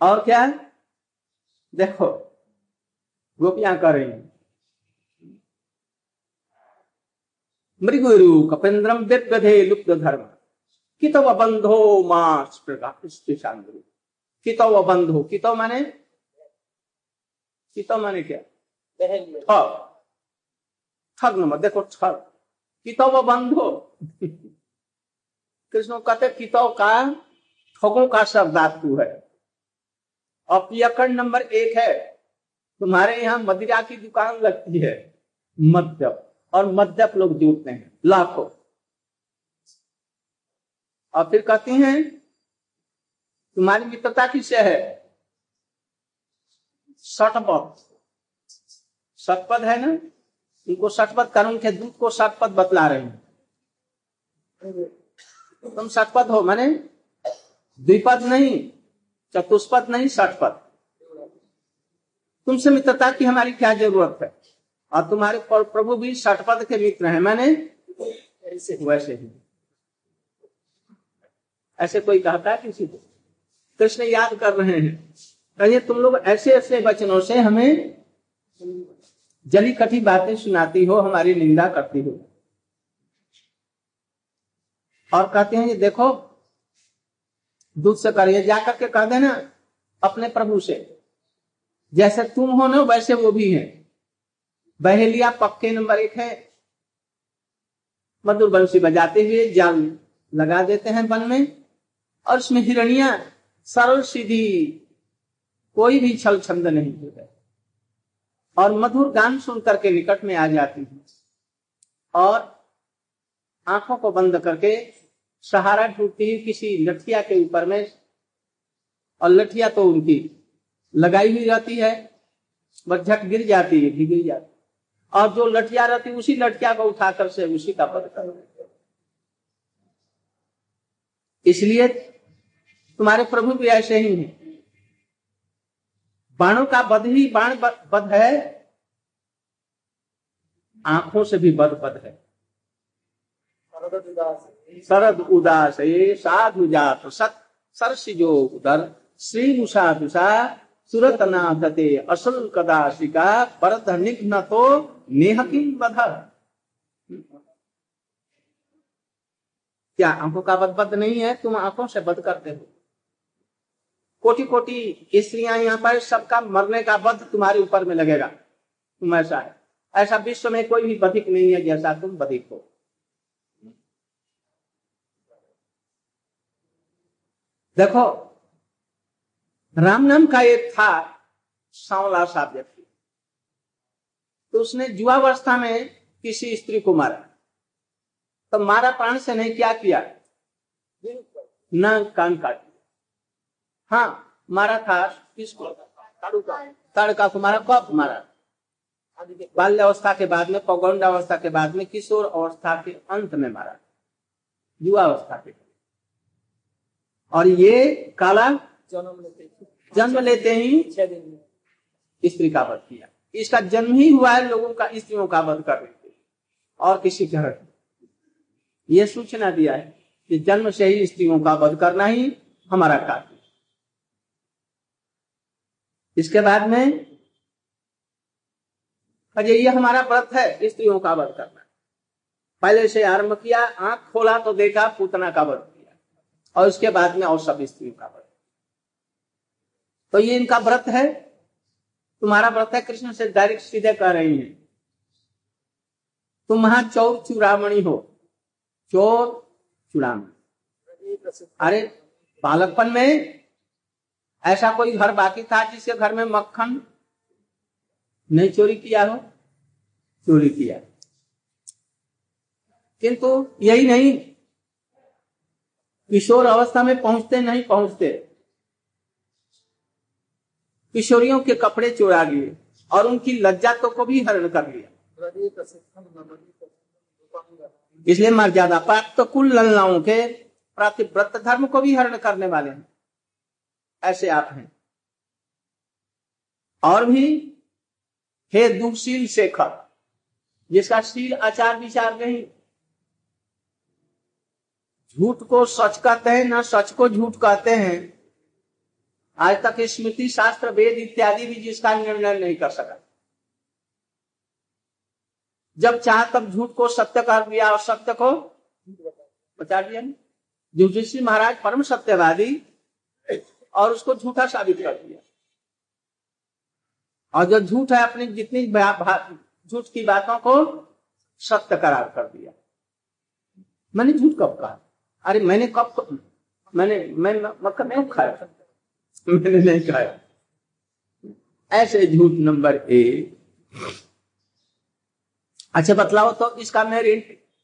और क्या है? देखो, गोपियाँ कर रही मृगुरु कपेन्द्रम दिग्गधे लुप्त धर्म। कितव बंधो मास प्रकाशांगु कितव बंधो, कितव माने? कितव माने क्या? ठग। ठग नंबर देखो ठग। कितव बंधो? कृष्ण कहते कितव का? ठगों का शब्दातु है। पियकड़ नंबर एक है, तुम्हारे यहाँ मदिरा की दुकान लगती है, मद्यप, और मद्यप लोग जुटते हैं, लाखों। और फिर कहते हैं, तुम्हारी मित्रता किससे है? सटपथ सटपद है ना? उनको सटपथ कर उनके दूध को सटपथ बतला रहे हैं। तुम सटपथ हो, माने? द्विपद नहीं। चतुष्पद नहीं सटपथ तुमसे मित्रता की हमारी क्या ज़रूरत है? और तुम्हारे प्रभु भी सटपद के मित्र हैं। मैंने ऐसे वैसे ही। ऐसे कोई कहता है किसी को? कृष्ण याद कर रहे हैं। कहिए, तुम लोग ऐसे ऐसे वचनों से हमें जली कठी बातें सुनाती हो, हमारी निंदा करती हो। और कहते हैं, ये देखो दूध से करिए, जाकर के कह देना अपने प्रभु से। जैसे तुम हो ना, वैसे वो भी है। बहेलिया पक्के नंबर एक है। मधुर बंशी बजाते हुए जाल लगा देते हैं वन में, और उसमें हिरणिया सरल सीधी, कोई भी छल छंद नहीं होता। और मधुर गान सुन करके निकट में आ जाती है। और आँखों को बंद करके सहारा ढूंढती है किसी लठिया के ऊपर में, और लठिया तो उनकी लगाई हुई रहती है, बस झट गिर जाती है गिर जाती और जो लठिया रहती उसी लठिया को उठाकर से उसी का पद कर इसलिए तुम्हारे प्रभु भी ऐसे ही हैं। बाणों का बध ही बाण बध है, आँखों से भी बद बद है। शरद उदास साधु जात, सत सरसिजो उदर, श्री मुषा दुषा सुरत नाथते असल कदाशिका परत निघ्न तो नेह किम बध क्या आँखों का बद बद नहीं है? तुम आँखों से बद करते हो। कोटि कोटि स्त्रियाँ यहाँ पर सबका मरने का बध तुम्हारे ऊपर में लगेगा। तुम ऐसा है। ऐसा विश्व में कोई भी बधिक नहीं है जैसा तुम बधिक हो। देखो, राम नाम का एक था सांवला सा व्यक्ति तो उसने जुआवस्था में किसी स्त्री को मारा। तो मारा प्राण से नहीं, क्या किया? न कान काट हाँ मारा था किसको? तड़का को। मारा, कब मारा? बाल्य अवस्था के बाद में पौगंड अवस्था के बाद में किशोर अवस्था के अंत में मारा? युवा अवस्था के। और ये काला जन्म लेते जन्म लेते ही छह दिन में। स्त्री का वध किया। इसका जन्म ही हुआ है लोगों का स्त्रियों का वध कर रहे और किसी घर ये सूचना दिया है कि जन्म से ही स्त्रियों का वध करना ही हमारा कार्य इसके बाद में अजय ये हमारा व्रत है स्त्रियों का वध करना। पहले से आरंभ किया आँख खोला तो देखा पूतना का वध किया। और उसके बाद में और सब स्त्रियों का व्रत। तो ये इनका व्रत है। तुम्हारा व्रत है, कृष्ण से डायरेक्ट सीधे कह रही है। तुम वहाँ चौर चूड़ामणि हो। चोर चूड़ामणि। अरे, बालकपन में ऐसा कोई घर बाकी था जिसके घर में मक्खन नहीं चोरी किया हो? चोरी किया। किंतु यही नहीं किशोर अवस्था में पहुँचते नहीं पहुँचते। किशोरियों के कपड़े चुरा लिए और उनकी लज्जातों को भी हरण कर लिया। इसलिए मर्यादा प्राप्त कुल ललनाओं के प्रतिव्रत धर्म को भी हरण करने वाले हैं। ऐसे आप हैं। और भी हे दुशील शेखर, जिसका शील आचार विचार नहीं झूठ को सच कहते हैं, ना सच को झूठ कहते हैं। आज तक स्मृति शास्त्र, वेद इत्यादि भी जिसका निर्णय नहीं कर सका। जब चाह तब झूठ को सत्य कर दिया और सत्य को। बता दिया युधिष्ठिर महाराज परम सत्यवादी, और उसको झूठा साबित कर दिया। और जो झूठ है, अपनी जितनी झूठ की बातों को सत्य करार कर दिया। मैंने झूठ कब कहा? अरे मैंने कब मैंने, मैं मक्का नहीं खाया? मैंने नहीं खाया। ऐसे झूठ नंबर एक। अच्छा बतलाओ तो इसका मैं ऋण,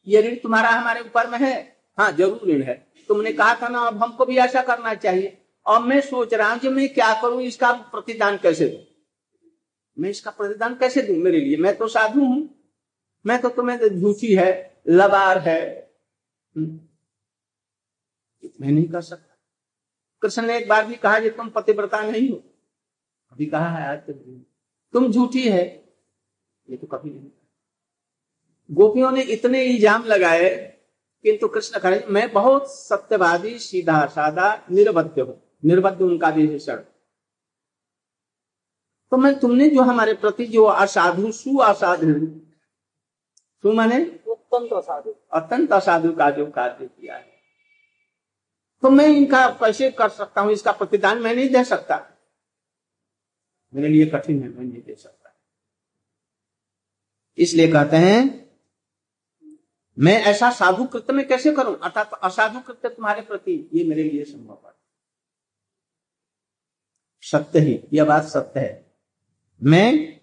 ये ऋण तुम्हारा हमारे ऊपर में है? हाँ ज़रूर ऋण है। तुमने कहा था ना, अब हमको भी ऐसा करना चाहिए। और मैं सोच रहा हूँ कि मैं क्या करूँ, इसका प्रतिदान कैसे दू? मैं इसका प्रतिदान कैसे दू मेरे लिए? मैं तो साधु हूँ। मैं तो तुम्हें तो झूठी है, लबार है। हम्म। मैं नहीं कर सकता। कृष्ण ने एक बार भी कहा कि तुम पतिव्रता नहीं हो। अभी कहा है आज तक तुम झूठी है। ये तो कभी नहीं गोपियों ने इतने इल्ज़ाम लगाए किंतु कृष्ण खड़े मैं बहुत सत्यवादी सीधा साधा निर्बद्ध हूँ। निर्बद्ध उनका विशेषण तो मैं तुमने जो हमारे प्रति जो असाधु सु असाधु सु माने अत्यंत असाधु। अत्यंत असाधु का जो कार्य किया है। तो मैं इनका कैसे कर सकता हूँ, इसका प्रतिदान मैं नहीं दे सकता। मेरे लिए कठिन है, मैं नहीं दे सकता। इसलिए कहते हैं, मैं ऐसा साधु कृत्य में कैसे करूँ? अर्थात असाधु कृत्य तुम्हारे प्रति, ये मेरे लिए संभव है। सत्य ही, यह बात सत्य है। मैं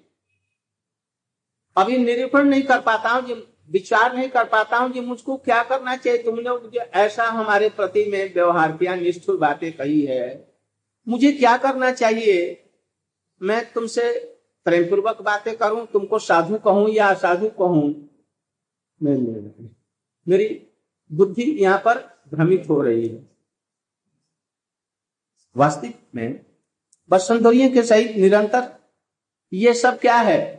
अभी निरूपण नहीं कर पाता हूँ विचार नहीं कर पाता हूँ कि मुझको क्या करना चाहिए। तुमने जो ऐसा हमारे प्रति में व्यवहार किया निष्ठुर बातें कही है। मुझे क्या करना चाहिए? मैं तुमसे प्रेम पूर्वक बातें करूँ तुमको साधु कहूँ या असाधु कहूँ? नहीं। मेरी बुद्धि यहाँ पर भ्रमित हो रही है। वास्तविक में बसंतोरियों के सहित निरंतर ये सब क्या है?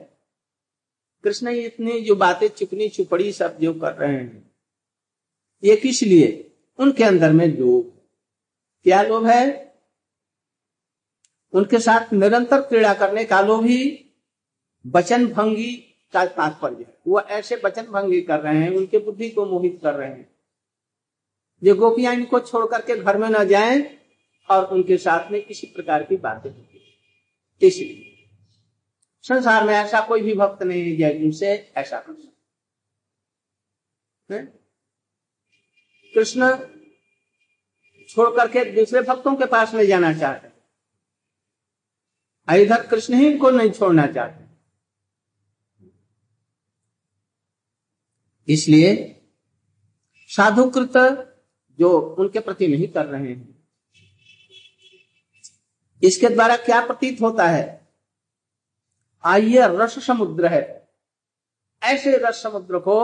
कृष्ण इतनी जो बातें चुपनी चुपड़ी सब जो कर रहे हैं, ये किस लिए? उनके अंदर में लोभ क्या लोभ है? उनके साथ निरंतर क्रीड़ा करने का लोभ ही वचन भंगी का तात्पर्य है। वो ऐसे वचन भंगी कर रहे हैं, उनके बुद्धि को मोहित कर रहे हैं। ये गोपियाँ इनको छोड़ करके घर में न जाएँ और उनके साथ में किसी प्रकार की बातें इसलिए। संसार में ऐसा कोई भी भक्त नहीं है जिनसे ऐसा कर सकते। कृष्ण छोड़ करके दूसरे भक्तों के पास में जाना चाहते। इधर कृष्ण ही इनको नहीं छोड़ना चाहते। इसलिए साधुकृत जो उनके प्रति नहीं कर रहे हैं, इसके द्वारा क्या प्रतीत होता है? आइए, रस समुद्र है। ऐसे रस समुद्र को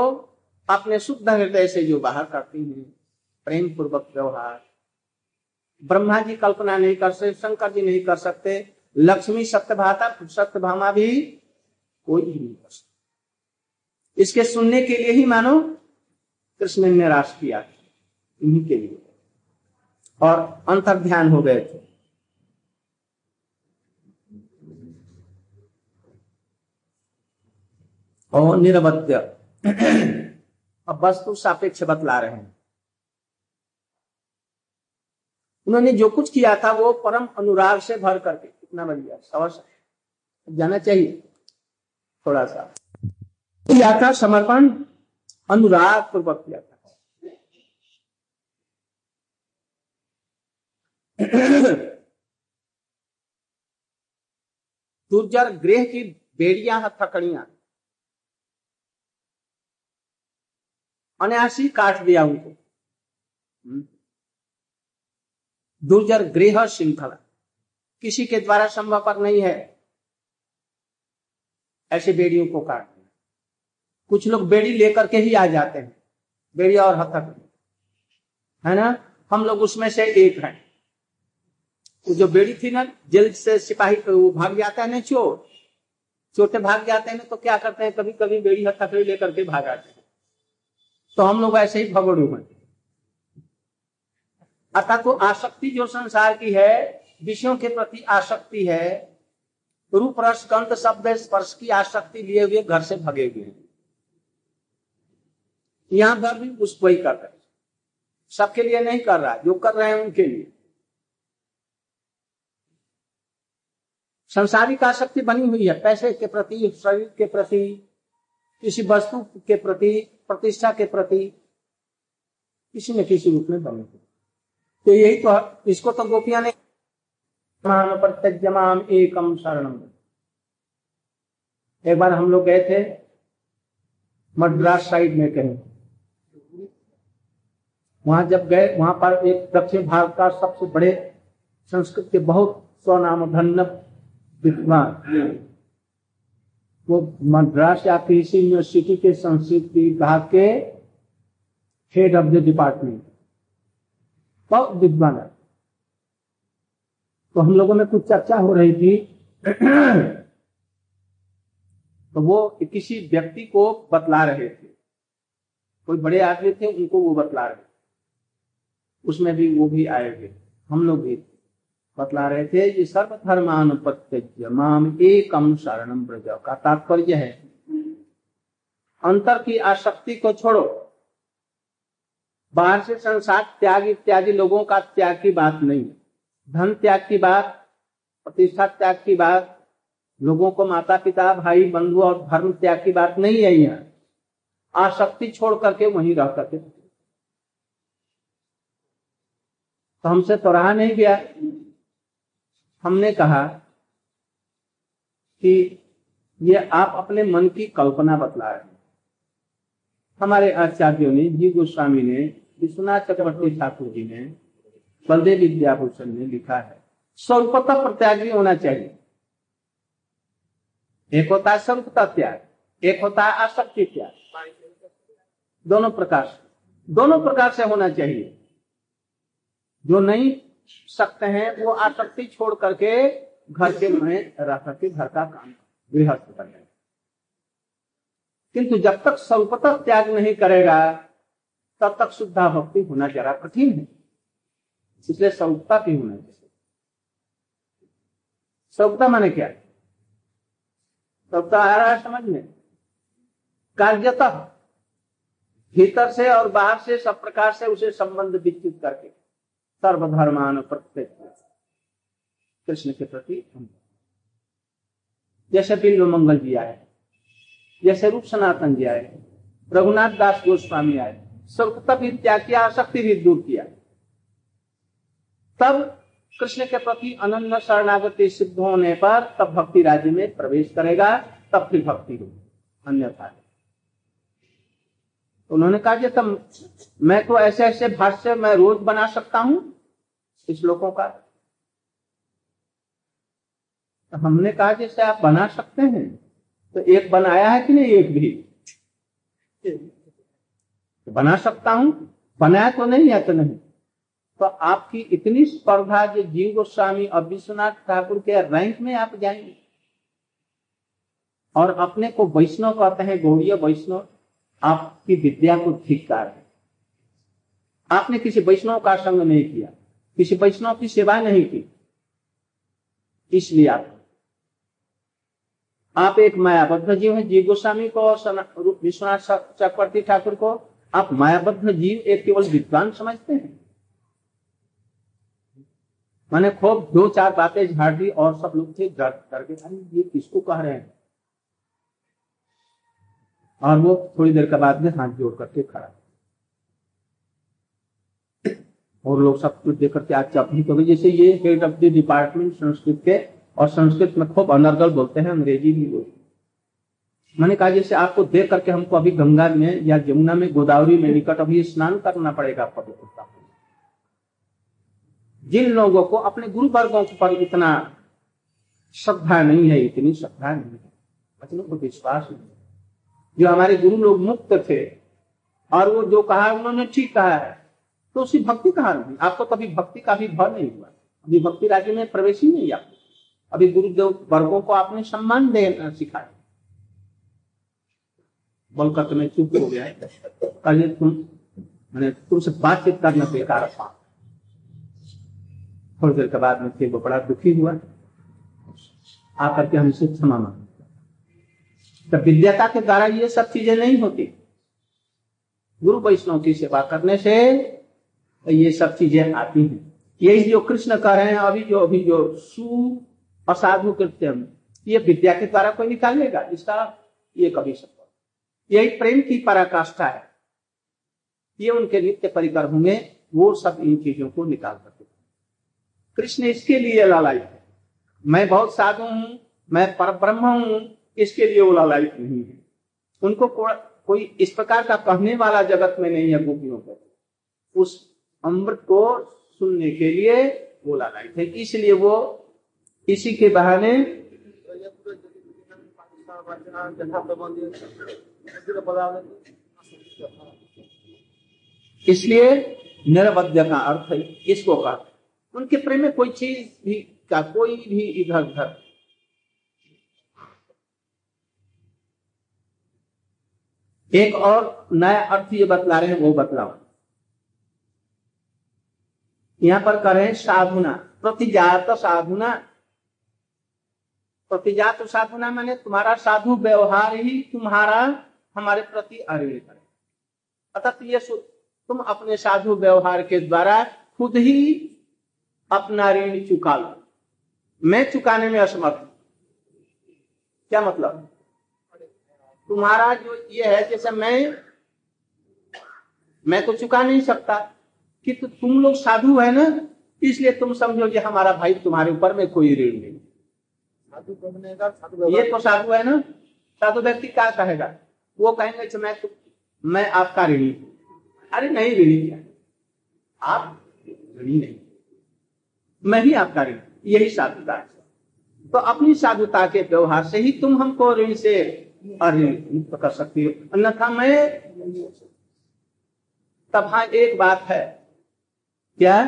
अपने शुद्ध हृदय से जो बाहर करती है प्रेम पूर्वक व्यवहार। ब्रह्मा जी कल्पना नहीं कर सकते शंकर जी नहीं कर सकते, लक्ष्मी सत्यभाता सत्यभामा भी कोई भी नहीं कर सकते। इसके सुनने के लिए ही मानो कृष्ण ने निराश किया, इन्हीं के लिए। और अंतर ध्यान हो गए थे। और निरवत्य। अब वस्तु सापेक्ष बतला रहे हैं। उन्होंने जो कुछ किया था, वो परम अनुराग से भर करके कितना बढ़िया सवस जाना चाहिए, थोड़ा सा। किया था समर्पण, अनुराग पूर्वक किया था। दुर्जर गृह की बेड़िया थकड़िया अनायासी काट दिया उनको। दुर्जर गृह श्रृंखला किसी के द्वारा संभव पर नहीं है ऐसे बेड़ियों को काट दिया कुछ लोग बेड़ी लेकर के ही आ जाते हैं बेड़िया और हथक है ना हम लोग उसमें से एक हैं वो जो बेड़ी थी ना जेल से सिपाही वो भाग जाता है ना चोर चोटे भाग जाते हैं ना तो क्या करते हैं कभी कभी बेड़ी हथकड़ी लेकर के भाग आते हैं तो हम लोग ऐसे ही भगड़ू हैं अर्थात वो आसक्ति जो संसार की है, विषयों के प्रति आसक्ति है, रूप, रस, गंध, शब्द, स्पर्श की आसक्ति लिए हुए घर से भगे हुए हैं। यहाँ पर भी उसको ही कर रहे सबके लिए नहीं कर रहा जो कर रहे हैं उनके लिए। संसारिक आसक्ति बनी हुई है, पैसे के प्रति, शरीर के प्रति किसी वस्तु के प्रति, प्रतिष्ठा के प्रति किसी न किसी रूप में बने तो यही तो इसको तो गोपिया ने प्रत्यजमाम एकम शरणम। एक बार हम लोग गए थे मद्रास साइड में कहीं। वहाँ जब गए, वहाँ पर एक दक्षिण भारत का सबसे बड़े संस्कृत के बहुत स्वनाम धन्य विद्वान। वो मद्रास या किसी यूनिवर्सिटी के संस्कृत विभाग के हेड ऑफ़ द डिपार्टमेंट बहुत विद्वान है। तो हम लोगों में कुछ चर्चा हो रही थी। तो वो किसी व्यक्ति को बतला रहे थे। कोई बड़े आदमी थे, उनको वो बतला रहे उसमें भी वो भी आए थे। हम लोग भी बतला रहे थे ये सर्वधर्मान प्रत्यज माम एकम शरणम ब्रज का तात्पर्य है? अंतर की आसक्ति को छोड़ो। बाहर से संसार त्याग इत्यादि लोगों का त्याग की बात नहीं धन त्याग की बात, प्रतिष्ठा त्याग की बात, लोगों को माता पिता भाई बंधु और धर्म त्याग की बात नहीं है यहाँ। आसक्ति छोड़ करके वहीं रह करके। तो हमसे तो रहा नहीं गया। हमने कहा कि ये आप अपने मन की कल्पना बतला रहे हमारे आचार्यों ने, जी गोस्वामी ने, विश्वनाथ चक्रवर्ती ठाकुर जी ने, बलदेव विद्याभूषण ने लिखा है स्वरूपता प्रत्यागी होना चाहिए। एक होता है स्वरूपता त्याग, एक होता है आसक्ति त्याग। दोनों प्रकार से, दोनों प्रकार से होना चाहिए। जो नहीं सकते हैं, वो आसक्ति छोड़ करके घर के में रह करके घर का काम गृहस्थ बने किंतु जब तक स्वल्पता त्याग नहीं करेगा, तब तक शुद्धा भक्ति होना जरा कठिन है। इसलिए स्वल्पता भी होना चाहिए। स्वल्पता माने क्या? स्वल्पता आ रहा है समझ में? कार्यतः, भीतर से और बाहर से सब प्रकार से उसे संबंध विकसित करके। सर्वधर्मान प्रत्येक कृष्ण के प्रति जैसे बिल्व मंगल जी आए, जैसे रूप सनातन जी आए, रघुनाथ दास गोस्वामी आए, सब तब त्याग किया, आसक्ति भी दूर किया। तब कृष्ण के प्रति अनन्य शरणागति सिद्ध होने पर तब भक्ति राज्य में प्रवेश करेगा, तब फिर भक्ति होगी। अन्यथा उन्होंने कहा कि तब मैं तो ऐसे ऐसे भाष्य मैं रोज बना सकता हूँ इस श्लोकों का। तो हमने कहा जैसे आप बना सकते हैं। तो एक बनाया है कि नहीं एक भी? तो बना सकता हूँ, बनाया तो नहीं है तो नहीं? तो आपकी इतनी स्पर्धा जो जीव गोस्वामी और विश्वनाथ ठाकुर के रैंक में आप जाएँगे। और अपने को वैष्णव कहते हैं, गौड़ीय वैष्णव। आपकी विद्या को ठीक कर है। आपने किसी वैष्णव का संग नहीं किया, किसी वैष्णव की सेवा नहीं की। इसलिए आप आप एक मायाबद्ध जीव है। जीव गोस्वामी को विश्वनाथ चक्रवर्ती ठाकुर को आप मायाबद्ध जीव एक केवल विद्वान समझते हैं। मैंने खूब दो चार बातें झाड़ दी और सब लोग थे डर करके अरे ये किसको कह रहे हैं? और वो थोड़ी देर के बाद में हाथ जोड़ करके खड़ा। और लोग सब कुछ देख करके आज चपनी तो जैसे ये head of the department Sanskrit के, और संस्कृत में खूब अनर्गल बोलते हैं, अंग्रेज़ी भी बोलते मैंने कहा, जैसे आपको देख करके हमको अभी गंगा में या यमुना में गोदावरी में निकट अभी स्नान करना पड़ेगा पवित्रता जिन लोगों को, अपने गुरु वर्गों पर इतना श्रद्धा नहीं है, इतनी श्रद्धा नहीं है। को विश्वास नहीं जो हमारे गुरु लोग मुक्त थे, और वो जो कहा उन्होंने ठीक कहा है। तो उसकी भक्ति कहा नहीं आपको कभी भक्ति का भी भर नहीं हुआ? अभी भक्ति राज्य में प्रवेश ही नहीं आपको अभी गुरुदेव वर्गों को आपने सम्मान देना सिखाया। बोलकर तो मैं चुप हो गया कल तुम, मैंने तुमसे बातचीत करना बेकार था। थोड़ी देर के बाद में फिर वो बड़ा दुखी हुआ। आकर के हमसे क्षमा मांग। तो विद्याता के द्वारा ये सब चीज़ें नहीं होती। गुरु वैष्णव की सेवा करने से ये सब चीज़ें आती हैं। यही जो कृष्ण कह रहे हैं, अभी जो अभी जो सु असाधु कृत्य ये विद्या के द्वारा कोई निकाल लेगा इसका ये कभी संभव यही प्रेम की पराकाष्ठा है। ये उनके नित्य परिकर होंगे, वो सब इन चीज़ों को निकाल करते कृष्ण इसके लिए ललाई है। मैं बहुत साधु हूँ, मैं पर ब्रह्म हूँ इसके लिए वो ललायित नहीं है। उनको को, कोई इस प्रकार का कहने वाला जगत में नहीं है गोपियों को उस अमृत को सुनने के लिए वो ललायित है। इसलिए वो इसी के बहाने इसलिए निरवध्य का अर्थ है इसको कहा। उनके प्रेम में कोई चीज़ भी का कोई भी इधर उधर एक और नया अर्थ ये बतला रहे हैं, वो बतलाओ। यहाँ पर करें साधुना, प्रतिजात साधुना। प्रतिजात साधुना माने तुम्हारा साधु व्यवहार ही तुम्हारा, हमारे प्रति अरिण करे अतः ये तुम अपने साधु व्यवहार के द्वारा खुद ही अपना ऋण चुका लो। मैं चुकाने में असमर्थ क्या मतलब? तुम्हारा जो ये है जैसे मैं मैं तो चुका नहीं सकता कि तो तुम लोग साधु है ना? इसलिए तुम समझो कि हमारा भाई तुम्हारे ऊपर में कोई ऋण नहीं। साधु साधु ये तो साधु है ना? साधु व्यक्ति क्या कहेगा? वो कहेंगे कि मैं तो मैं आपका ऋणी अरे नहीं ऋणी क्या? आप ऋणी नहीं। मैं ही आपका ऋण यही साधुता है। तो अपनी साधुता के व्यवहार से ही तुम हमको ऋण से मुक्त कर सकती हो। अन्यथा मैं तब हाँ एक बात है। क्या?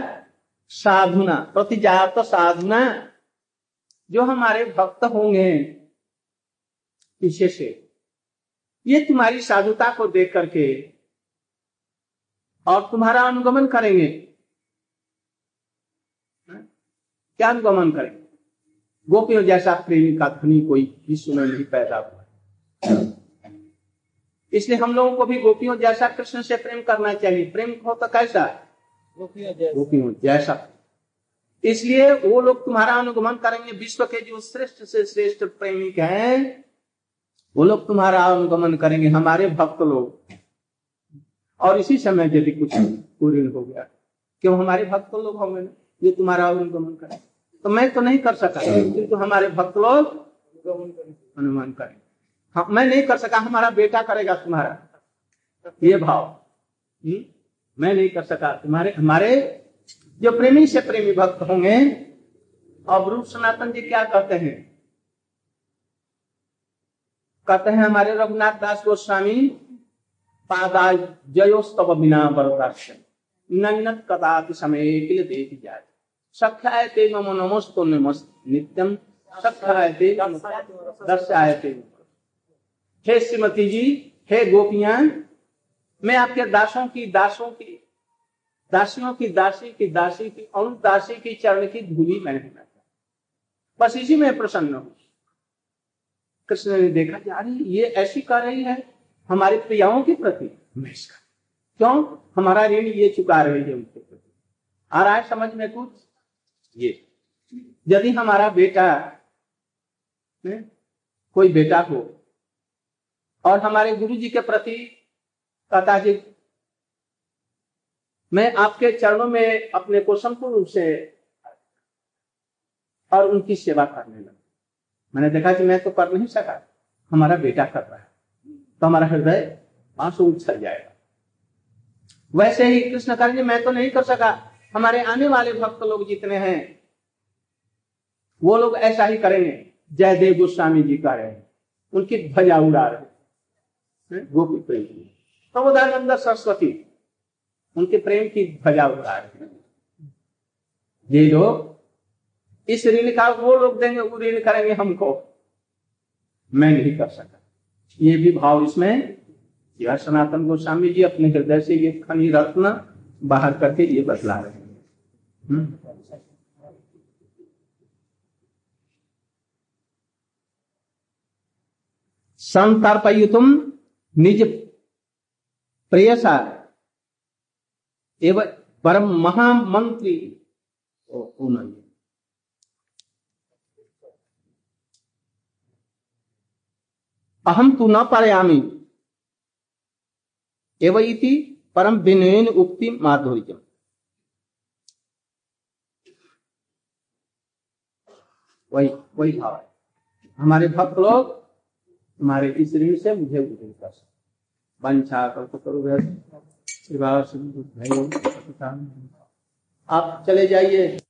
साधुना, प्रतिजात साधुना जो हमारे भक्त होंगे पीछे से ये तुम्हारी साधुता को देख करके और तुम्हारा अनुगमन करेंगे। क्या अनुगमन करेंगे? गोपियों जैसा प्रेमी का ध्वनि कोई विश्व में नहीं पैदा हुआ इसलिए हम लोगों को भी गोपियों जैसा कृष्ण से प्रेम करना चाहिए। प्रेम हो तो कैसा? गोपियों जैसा। इसलिए वो लोग तुम्हारा अनुगमन करेंगे। विश्व के जो श्रेष्ठ से श्रेष्ठ प्रेमिक हैं वो लोग तुम्हारा अनुगमन करेंगे। हमारे भक्त लोग। और इसी समय यदि कुछ पूर्ण हो गया क्यों हमारे भक्त लोग होंगे ना? ये तुम्हारा अनुगमन करें तो मैं तो नहीं कर सका किंतु तो हमारे भक्त लोग अनुमान करें हाँ, मैं नहीं कर सका हमारा बेटा करेगा तुम्हारा ये भाव हुँ? हम्म? मैं नहीं कर सका तुम्हारे हमारे जो प्रेमी से प्रेमी भक्त होंगे अब रूप सनातन जी क्या कहते हैं कहते हैं हमारे रघुनाथ दास गोस्वामी पादा जयोस्तव बिना बरदाक्ष नन्नत कदापि समय के लिए देख जाए सख्याय ते मम नमस्तो नमस्त नित्यम सख्याय ते दर्शाय ते हे श्रीमती जी, हे गोपियाँ, मैं आपके दासों की दासों की, दासियों की दासी की दासी की दासी की चरण की धूली मैं होना बस इसी में प्रसन्न हूँ। कृष्ण ने देखा कि अरे, ये ऐसी कर रही है हमारे प्रियाओं के प्रति। मैं इसका क्यों? हमारा ऋण ये चुका रही है उनके प्रति। आ रहा है समझ में कुछ? ये। यदि हमारा बेटा ने? कोई बेटा हो और हमारे गुरु जी के प्रति कहता जी, मैं आपके चरणों में अपने को संपूर्ण रूप से और उनकी सेवा करने लगा। मैंने देखा कि मैं तो कर नहीं सका, हमारा बेटा कर रहा है तो हमारा हृदय आँसू उछल जाएगा। वैसे ही कृष्ण कार्य मैं तो नहीं कर सका, हमारे आने वाले भक्त लोग जितने हैं, वो लोग ऐसा ही करेंगे जयदेव गोस्वामी जी का रहे हैं, उनकी ध्वजा उड़ा रहे गोपी प्रेम प्रमोदानंद सरस्वती, उनके प्रेम की ध्वजा उतार ये लोग, इस ऋण का वो लोग देंगे, वो ऋण करेंगे हमको। मैं नहीं कर सका ये भी भाव इसमें, यह सनातन गोस्वामी जी अपने हृदय से ये खनि रत्न बाहर करके ये बदला रहे हैं। हम्म। संतर्पयुतुम निज प्रेयसा एवं परम महामंत्री उन्होंने अहम तु न पारयामी एवं परम विनयन उक्ति माधुर्य वही वही भाव है। हमारे भक्त लोग हमारे इस ऋण से मुझे उदय कर वंशा करो आप चले जाइए।